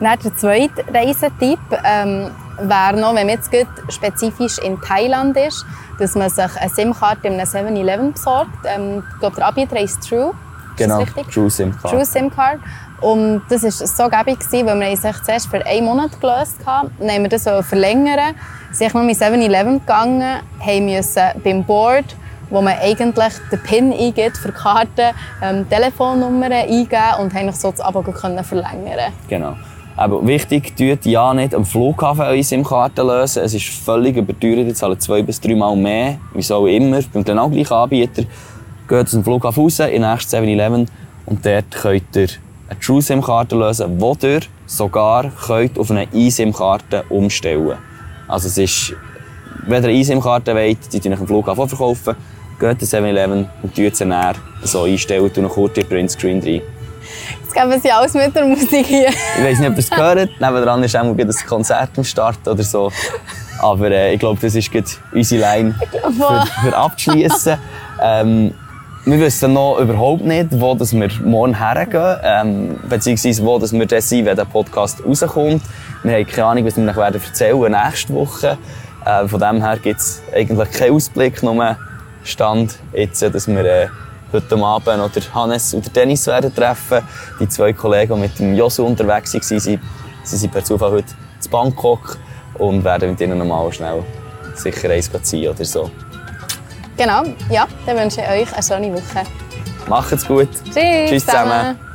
B: Dann der zweite Reisetipp ähm, wäre noch, wenn man jetzt spezifisch in Thailand ist, dass man sich eine SIM-Karte in einem 7-Eleven besorgt. Ähm, ich glaube, der Anbieter heisst True.
A: Genau? True SIM Card.
B: True SIM Card. Und das war so gäbig, weil wir echt zuerst für einen Monat gelöst haben. Dann haben wir das verlängern. Sind noch mit 7-Eleven gegangen, haben müssen beim Board, wo man eigentlich den PIN eingibt für die Karte, ähm, Telefonnummern eingeben und haben so das Abo können verlängern.
A: Genau. Aber wichtig, tut ja nicht am Flughafen eure SIM-Karte lösen. Es ist völlig überteuert. Ihr zahlt zwei bis drei Mal mehr. Wieso immer. Beim genau gleichen Anbieter. Geht dem Flughafen raus, in den nächsten 7-Eleven. Und dort könnt ihr eine True SIM-Karte lösen, die ihr sogar könnt auf eine eSIM-Karte umstellen Also es ist, wenn ihr eine eSIM-Karte wollt, die euch am Flughafen verkaufen, geht in 7-Eleven und tut sie näher so einstellen und noch kurz den Printscreen rein.
B: Jetzt geben sie alles mit der Musik hier.
A: Ich weiß nicht, ob ihr es gehört. Nebenan ist auch mal ein Konzert am Start oder so. Aber äh, ich glaube, das ist unsere Line für, für abzuschließen. ähm, wir wissen noch überhaupt nicht, wo dass wir morgen hergehen, ähm, beziehungsweise wo dass wir das sind, wenn der Podcast rauskommt. Wir haben keine Ahnung, was wir euch werden erzählen nächste Woche. Äh, von dem her gibt es eigentlich keinen Ausblick, nur Stand jetzt, dass wir äh, heute Abend noch den Hannes den Dennis werden treffen. Die zwei Kollegen, die mit dem Josu unterwegs waren, sie sie sind per Zufall heute in Bangkok und werden mit ihnen noch mal schnell sicher eins ziehen oder so.
B: Genau, ja, dann wünsche ich euch eine schöne Woche.
A: Macht's gut.
B: Tschüss
A: Tschüss zusammen.
B: zusammen.